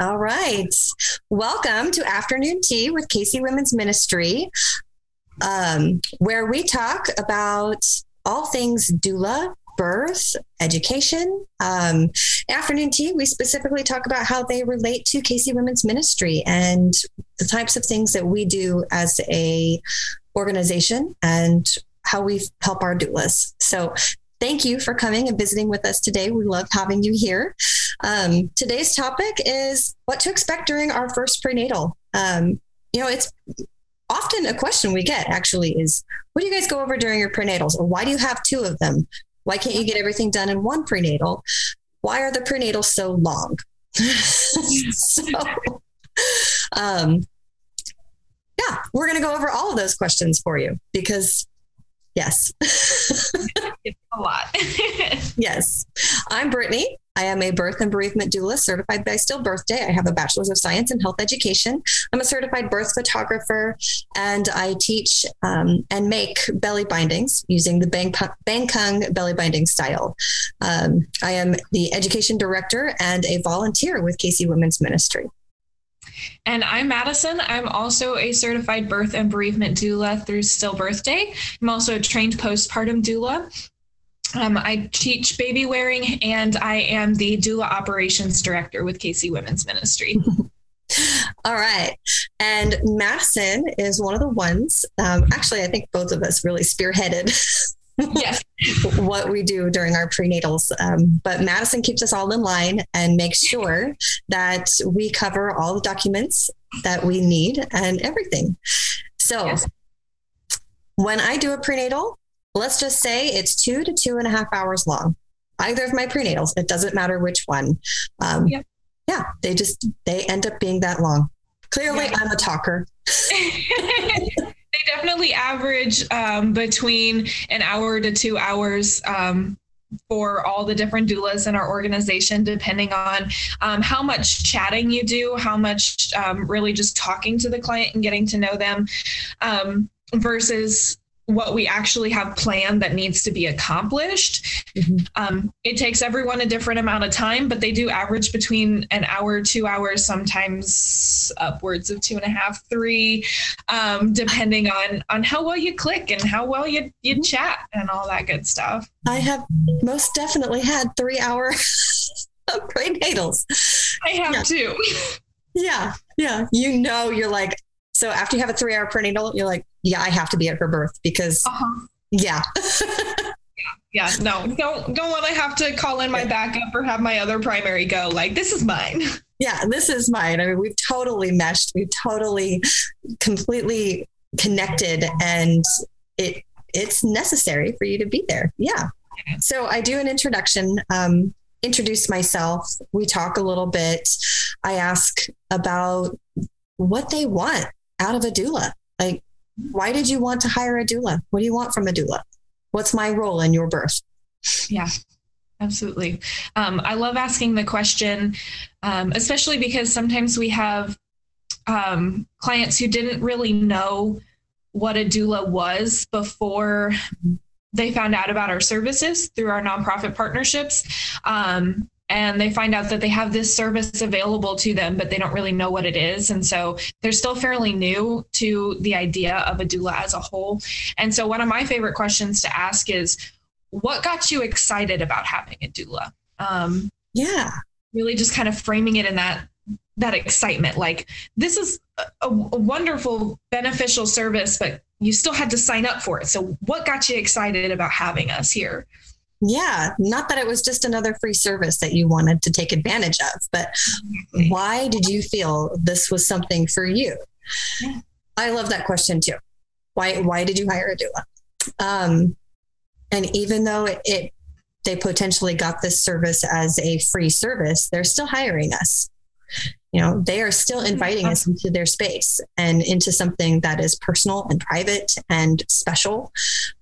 All right. Welcome to Afternoon Tea with KC Women's Ministry, um, where we talk about all things doula, birth, education. Um, afternoon tea, we specifically talk about how they relate to KC Women's Ministry and the types of things that we do as a organization and how we help our doulas. So thank you for coming and visiting with us today. We love having you here. Um, today's topic is what to expect during our first prenatal. Um, you know, it's often a question we get actually is what do you guys go over during your prenatals or why do you have two of them why can't you get everything done in one prenatal why are the prenatals so long so um, yeah we're going to go over all of those questions for you because yes a lot yes i'm brittany I am a birth and bereavement doula certified by StillBirthday. I have a bachelor's of science in health education. I'm a certified birth photographer, and I teach um, and make belly bindings using the Bang, Bengkung belly binding style. Um, I am the education director and a volunteer with KC Women's Ministry. And I'm Madison. I'm also a certified birth and bereavement doula through StillBirthday. I'm also a trained postpartum doula. Um, I teach baby wearing and I am the doula operations director with KC Women's Ministry. All right. And Madison is one of the ones, um, actually, I think both of us really spearheaded yes. what we do during our prenatals. Um, but Madison keeps us all in line and makes sure that we cover all the documents that we need and everything. So yes. when I do a prenatal, let's just say it's two to two and a half hours long. Either of my prenatals, it doesn't matter which one. Um, yep. Yeah, they just they end up being that long. Clearly, yeah. I'm a talker. they definitely average um, between an hour to two hours um, for all the different doulas in our organization, depending on um, how much chatting you do, how much um, really just talking to the client and getting to know them, um, versus what we actually have planned that needs to be accomplished. Mm-hmm. Um, it takes everyone a different amount of time, but they do average between an hour, two hours, sometimes upwards of two and a half, three, um, depending on on how well you click and how well you you mm-hmm. chat and all that good stuff. I have most definitely had three hour prenatals. I have yeah. too. Yeah, yeah. You know, you're like so after you have a three hour prenatal, you're like, yeah, I have to be at her birth because, uh-huh. yeah. yeah, no, don't don't want to have to call in my backup or have my other primary go. Like, this is mine. Yeah, this is mine. I mean, we've totally meshed. We've totally, completely connected, and it it's necessary for you to be there. Yeah. So I do an introduction. Um, introduce myself. We talk a little bit. I ask about what they want out of a doula. Like, why did you want to hire a doula? What do you want from a doula? What's my role in your birth? Yeah, absolutely. Um, I love asking the question, um, especially because sometimes we have um, clients who didn't really know what a doula was before they found out about our services through our nonprofit partnerships. Um, and they find out that they have this service available to them, but they don't really know what it is. And so they're still fairly new to the idea of a doula as a whole. And so one of my favorite questions to ask is, what got you excited about having a doula? Um, yeah. Really just kind of framing it in that that excitement like this is a, a wonderful beneficial service but you still had to sign up for it so what got you excited about having us here yeah, not that it was just another free service that you wanted to take advantage of, but why did you feel this was something for you? Yeah. I love that question too. Why why did you hire a doula? Um, and even though it, it they potentially got this service as a free service, they're still hiring us. You know, they are still inviting us into their space and into something that is personal and private and special.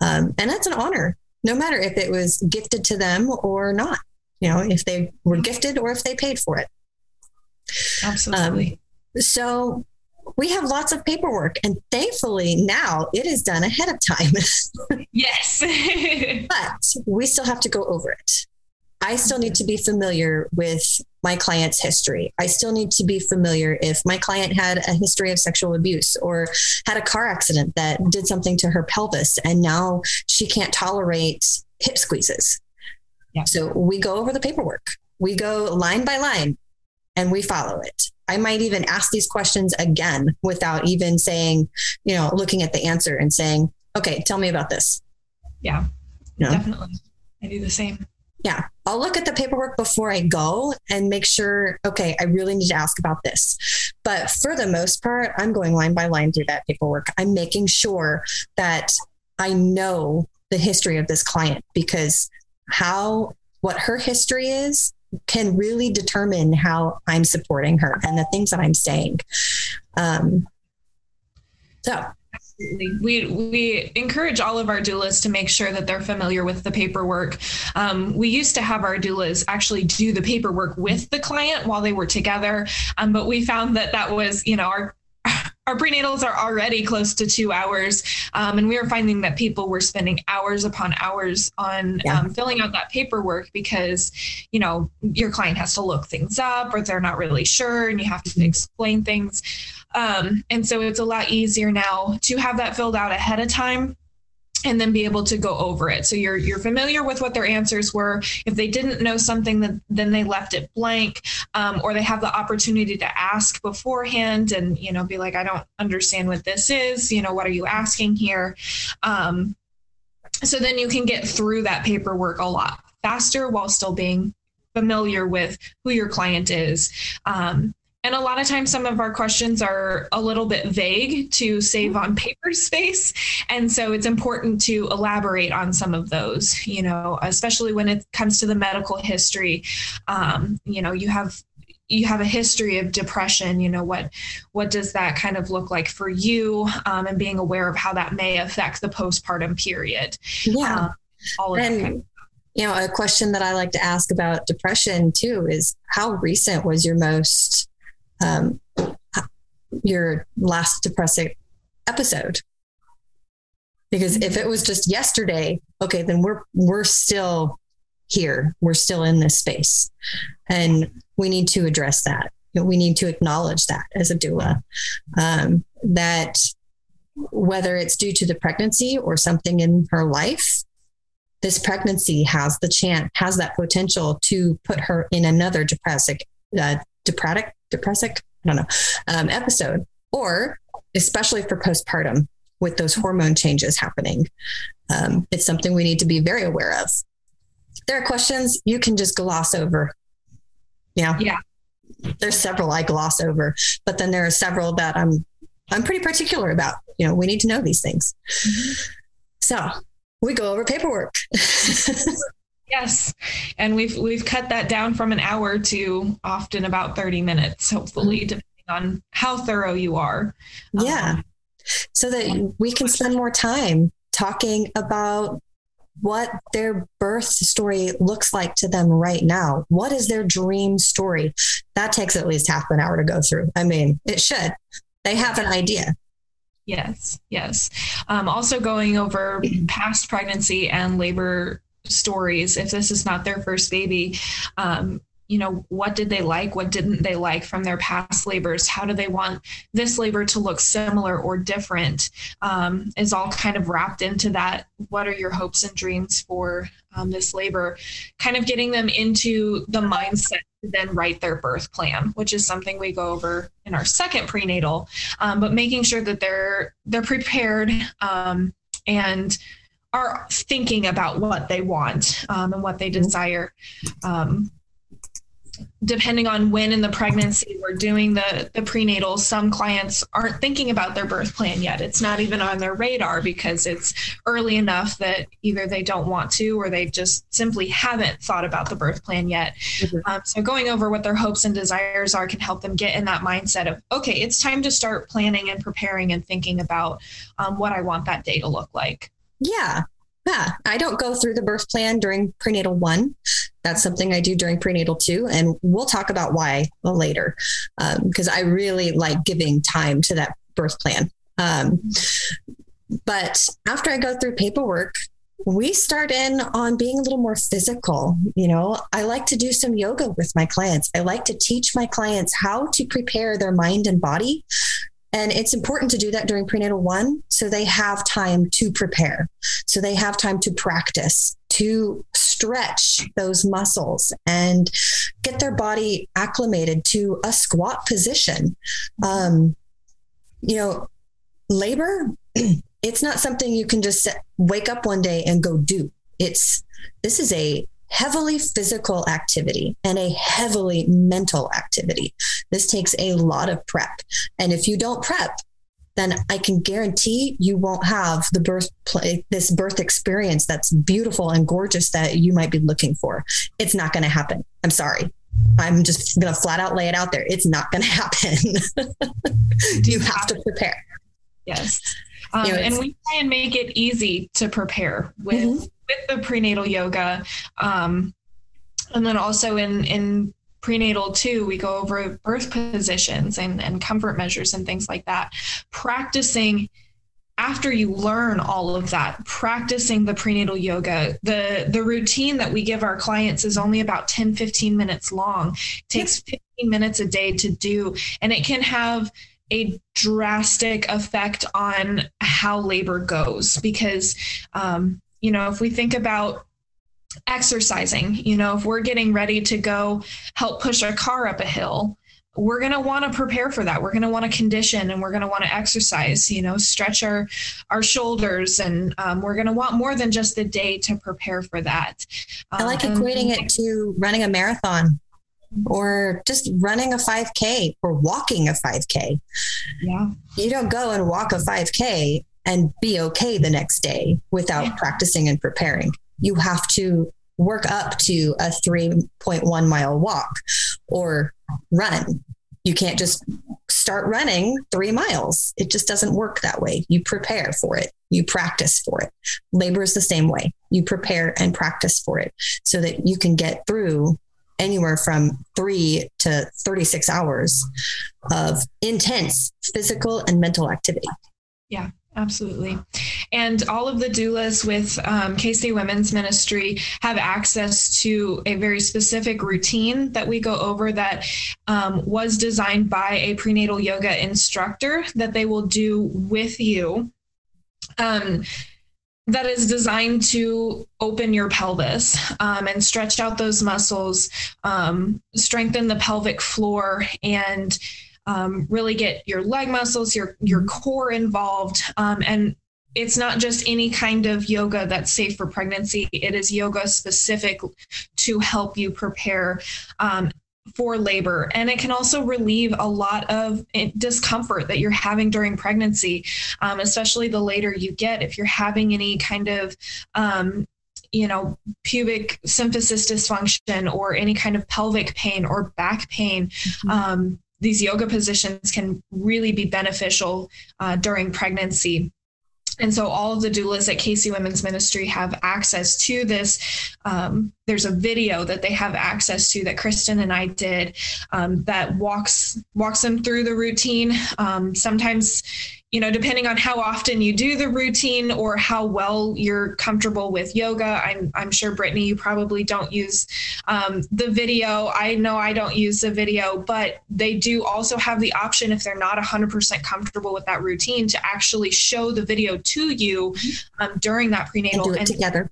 Um, and that's an honor no matter if it was gifted to them or not, you know, if they were gifted or if they paid for it. Absolutely. Um, so we have lots of paperwork and thankfully now it is done ahead of time. yes. but we still have to go over it. I still need to be familiar with my client's history. I still need to be familiar if my client had a history of sexual abuse or had a car accident that did something to her pelvis and now she can't tolerate hip squeezes. Yeah. So we go over the paperwork. We go line by line and we follow it. I might even ask these questions again without even saying, you know, looking at the answer and saying, okay, tell me about this. Yeah, you know? definitely. I do the same. Yeah. I'll look at the paperwork before I go and make sure, okay, I really need to ask about this. But for the most part, I'm going line by line through that paperwork. I'm making sure that I know the history of this client because how, what her history is can really determine how I'm supporting her and the things that I'm saying. Um, so we we encourage all of our doulas to make sure that they're familiar with the paperwork. Um, we used to have our doulas actually do the paperwork with the client while they were together, um, but we found that that was you know our our prenatals are already close to two hours. Um, and we were finding that people were spending hours upon hours on yeah. um, filling out that paperwork because, you know, your client has to look things up or they're not really sure and you have to explain things. Um, and so it's a lot easier now to have that filled out ahead of time and then be able to go over it. So you're you're familiar with what their answers were. If they didn't know something, then then they left it blank, um, or they have the opportunity to ask beforehand and you know be like, I don't understand what this is. You know, what are you asking here? Um, so then you can get through that paperwork a lot faster while still being familiar with who your client is. Um, and a lot of times, some of our questions are a little bit vague to save on paper space. And so it's important to elaborate on some of those, you know, especially when it comes to the medical history. Um, you know, you have you have a history of depression you know what what does that kind of look like for you? Um, and being aware of how that may affect the postpartum period. Yeah. Um, all of and, that kind of you know a question that i like to ask about depression too is how recent was your most um, your last depressing episode. Because if it was just yesterday okay then we're we're still here. We're still in this space. And we need to address that. We need to acknowledge that as a doula um, that whether it's due to the pregnancy or something in her life this pregnancy has the chance has that potential to put her in another depressive uh, depressive depressive, I don't know, um, episode, or especially for postpartum with those hormone changes happening. Um, it's something we need to be very aware of. There are questions you can just gloss over. Yeah. Yeah. There's several I gloss over, but then there are several that I'm I'm pretty particular about. You know, we need to know these things. Mm-hmm. So we go over paperwork. Yes. And we've we've cut that down from an hour to often about 30 minutes, hopefully, mm-hmm. depending on how thorough you are. Yeah. Um, so that we can spend more time talking about what their birth story looks like to them right now. What is their dream story? That takes at least half an hour to go through. I mean, it should. They have an idea. Yes, yes. Um, also, going over past pregnancy and labor stories if this is not their first baby um, you know what did they like? What didn't they like from their past labors? How do they want this labor to look similar or different? Um, is all kind of wrapped into that what are your hopes and dreams for um, this labor? Kind of getting them into the mindset to then write their birth plan which is something we go over in our second prenatal um, but making sure that they're they're prepared um, and are thinking about what they want um, and what they mm-hmm. desire. Um, depending on when in the pregnancy we're doing the the prenatal some clients aren't thinking about their birth plan yet it's not even on their radar because it's early enough that either they don't want to or they just simply haven't thought about the birth plan yet mm-hmm. um, so going over what their hopes and desires are can help them get in that mindset of okay it's time to start planning and preparing and thinking about um, what i want that day to look like yeah. Yeah. I don't go through the birth plan during prenatal one. That's something I do during prenatal two. And we'll talk about why later because um, I really like giving time to that birth plan. Um, but after I go through paperwork, we start in on being a little more physical. You know, I like to do some yoga with my clients. I like to teach my clients how to prepare their mind and body. And it's important to do that during prenatal one so they have time to prepare. So they have time to practice, to stretch those muscles and get their body acclimated to a squat position. Um, you know, labor it's not something you can just wake up one day and go do. It's this is a heavily physical activity and a heavily mental activity. This takes a lot of prep. And if you don't prep, then I can guarantee you won't have the birth play, this birth experience that's beautiful and gorgeous that you might be looking for. It's not going to happen. I'm sorry. I'm just going to flat out lay it out there. It's not going to happen. you have to prepare. Yes. Um, you know, and we try and make it easy to prepare with mm-hmm. With the prenatal yoga. Um, and then also in in prenatal too, we go over birth positions and, and comfort measures and things like that. Practicing after you learn all of that practicing the prenatal yoga the the routine that we give our clients is only about 10 15 minutes long it takes 15 minutes a day to do and it can have a drastic effect on how labor goes because um, you know if we think about exercising you know if we're getting ready to go help push a car up a hill we're going to want to prepare for that we're going to want to condition and we're going to want to exercise you know stretch our our shoulders and um, we're going to want more than just the day to prepare for that um, i like equating it to running a marathon or just running a 5K or walking a 5K. Yeah. You don't go and walk a 5K and be okay the next day without practicing and preparing. You have to work up to a 3.1 mile walk or run. You can't just start running three miles. It just doesn't work that way. You prepare for it, you practice for it. Labor is the same way. You prepare and practice for it so that you can get through anywhere from three to 36 hours of intense physical and mental activity. Yeah. Absolutely. And all of the doulas with um, KC Women's Ministry have access to a very specific routine that we go over that um, was designed by a prenatal yoga instructor that they will do with you. Um, that is designed to open your pelvis um, and stretch out those muscles, um, strengthen the pelvic floor, and um, really get your leg muscles, your your core involved, um, and it's not just any kind of yoga that's safe for pregnancy. It is yoga specific to help you prepare um, for labor and it can also relieve a lot of discomfort that you're having during pregnancy um, especially the later you get if you're having any kind of um, you know pubic symphysis dysfunction or any kind of pelvic pain or back pain mm-hmm. um, these yoga positions can really be beneficial uh, during pregnancy and so all of the doulas at KC Women's Ministry have access to this. Um, there's a video that they have access to that Kristen and I did um, that walks walks them through the routine. Um, sometimes you know, depending on how often you do the routine or how well you're comfortable with yoga. I'm, I'm sure, Brittany, you probably don't use um, the video. I know I don't use the video, but they do also have the option if they're not 100% comfortable with that routine to actually show the video to you um, during that prenatal and do it and together.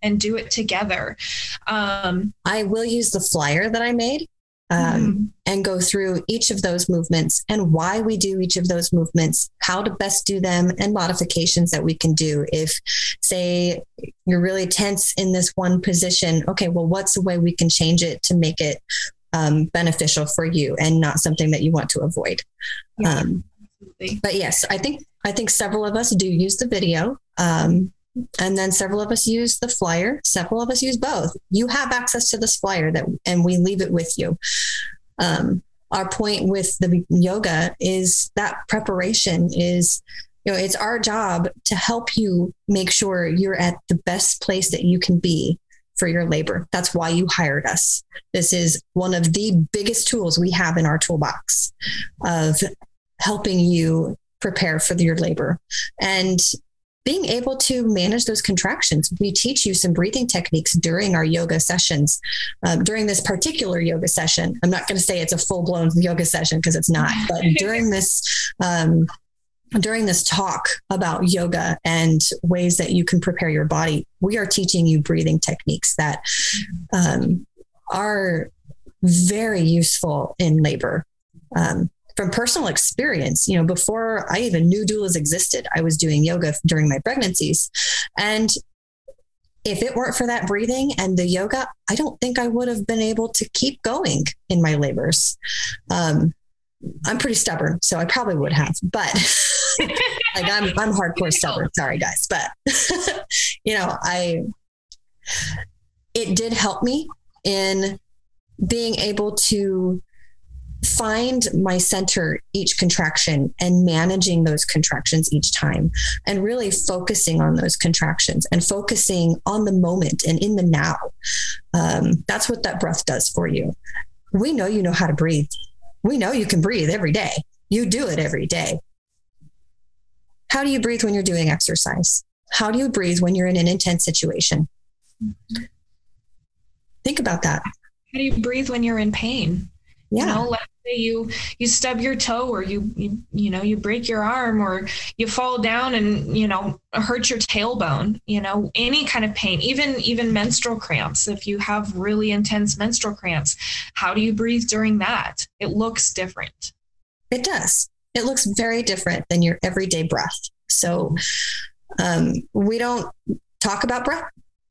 And do it together. Um, I will use the flyer that I made um, mm-hmm. and go through each of those movements and why we do each of those movements, how to best do them, and modifications that we can do. If, say, you're really tense in this one position, okay, well, what's the way we can change it to make it um, beneficial for you and not something that you want to avoid? Yeah, um, but yes, I think I think several of us do use the video. Um, and then several of us use the flyer. Several of us use both. You have access to this flyer that and we leave it with you. Um, our point with the yoga is that preparation is you know it's our job to help you make sure you're at the best place that you can be for your labor. That's why you hired us. This is one of the biggest tools we have in our toolbox of helping you prepare for your labor. And being able to manage those contractions. We teach you some breathing techniques during our yoga sessions. Um, during this particular yoga session, I'm not going to say it's a full blown yoga session because it's not, but during this, um, during this talk about yoga and ways that you can prepare your body, we are teaching you breathing techniques that um, are very useful in labor. Um, from personal experience, you know, before I even knew doulas existed, I was doing yoga during my pregnancies. And if it weren't for that breathing and the yoga, I don't think I would have been able to keep going in my labors. Um, I'm pretty stubborn, so I probably would have, but like I'm, I'm hardcore stubborn. Sorry, guys, but you know, I it did help me in being able to find my center each contraction and managing those contractions each time and really focusing on those contractions and focusing on the moment and in the now. Um, that's what that breath does for you. We know you know how to breathe. We know you can breathe every day. You do it every day. How do you breathe when you're doing exercise? How do you breathe when you're in an intense situation? Mm-hmm. Think about that. How do you breathe when you're in pain? Yeah. You know, you you stub your toe or you, you you know you break your arm or you fall down and you know hurt your tailbone. You know any kind of pain, even even menstrual cramps. If you have really intense menstrual cramps, how do you breathe during that? It looks different. It does. It looks very different than your everyday breath. So um, we don't talk about breath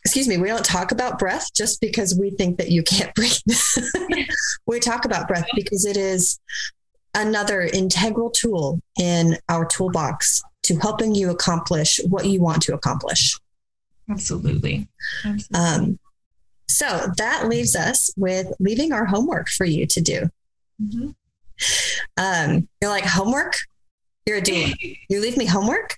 excuse me, we don't talk about breath just because we think that you can't breathe. we talk about breath because it is another integral tool in our toolbox to helping you accomplish what you want to accomplish. Absolutely. Absolutely. Um, so that leaves us with leaving our homework for you to do. Mm-hmm. Um, you're like, homework? You're a doula. you leave me homework?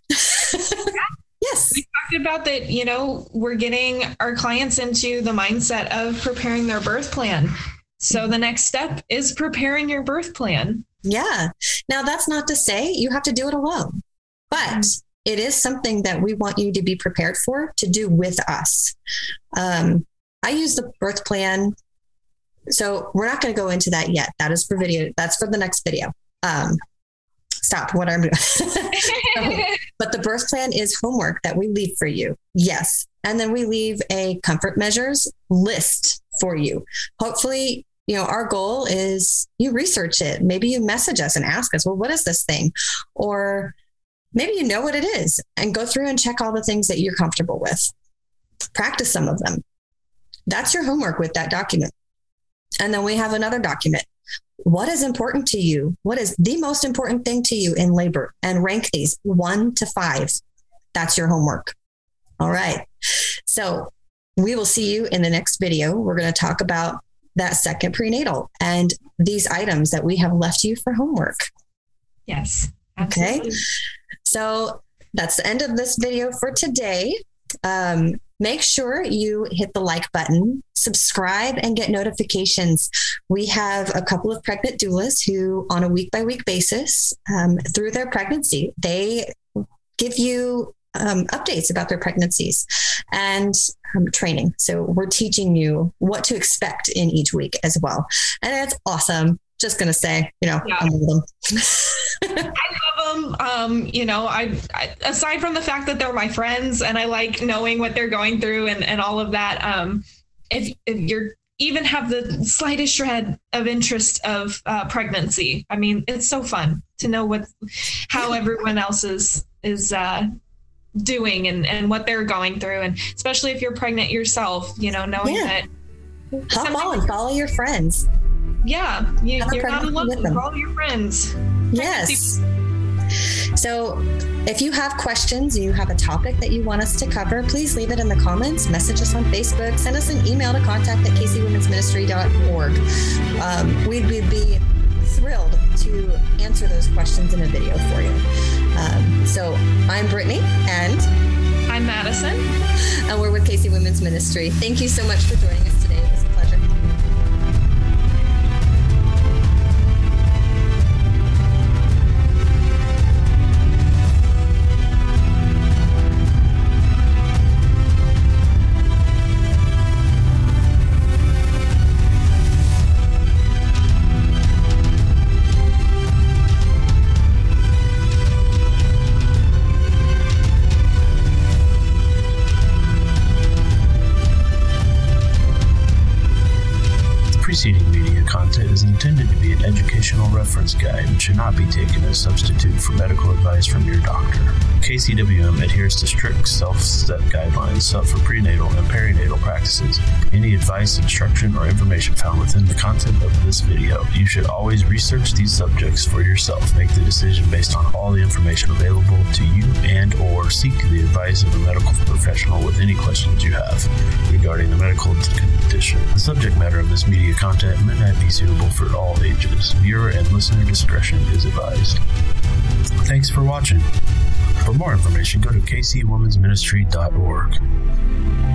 Talked about that, you know, we're getting our clients into the mindset of preparing their birth plan. So the next step is preparing your birth plan. Yeah. Now, that's not to say you have to do it alone, but it is something that we want you to be prepared for to do with us. Um, I use the birth plan. So we're not going to go into that yet. That is for video. That's for the next video. Um, stop what I'm doing. but the birth plan is homework that we leave for you. Yes. And then we leave a comfort measures list for you. Hopefully, you know, our goal is you research it. Maybe you message us and ask us, well, what is this thing? Or maybe you know what it is and go through and check all the things that you're comfortable with. Practice some of them. That's your homework with that document. And then we have another document what is important to you? What is the most important thing to you in labor? And rank these one to five. That's your homework. All right. So we will see you in the next video. We're going to talk about that second prenatal and these items that we have left you for homework. Yes. Absolutely. Okay. So that's the end of this video for today. Um, make sure you hit the like button, subscribe, and get notifications. We have a couple of pregnant doulas who, on a week by week basis, um, through their pregnancy, they give you um, updates about their pregnancies and um, training. So we're teaching you what to expect in each week as well. And it's awesome. Just going to say, you know, yeah. I love them. I love them. Um, you know, I, I, aside from the fact that they're my friends and I like knowing what they're going through and, and all of that. If, if you're even have the slightest shred of interest of uh, pregnancy, I mean, it's so fun to know what, how everyone else is, is, uh, doing and, and what they're going through. And especially if you're pregnant yourself, you know, knowing yeah. that. Hop on, follow your friends yeah, you, are not alone. With all your friends. Yes. So, if you have questions, you have a topic that you want us to cover, please leave it in the comments, message us on Facebook, send us an email to contact at kcwomensministry.org. Um, we'd, we'd be thrilled to answer those questions in a video for you. Um, so, I'm Brittany and I'm Madison. And we're with KC Women's Ministry. Thank you so much for joining us educational reference guide and should not be taken as substitute for medical advice from your doctor. KCWM adheres to strict self-step guidelines set for prenatal and perinatal practices. Any advice, instruction, or information found within the content of this video, you should always research these subjects for yourself. Make the decision based on all the information available to you and or seek the advice of a medical professional with any questions you have regarding the medical condition. The subject matter of this media content may not be suitable for all ages. Viewer and listener discretion is advised. Thanks for watching. For more information, go to kcwomensministry.org.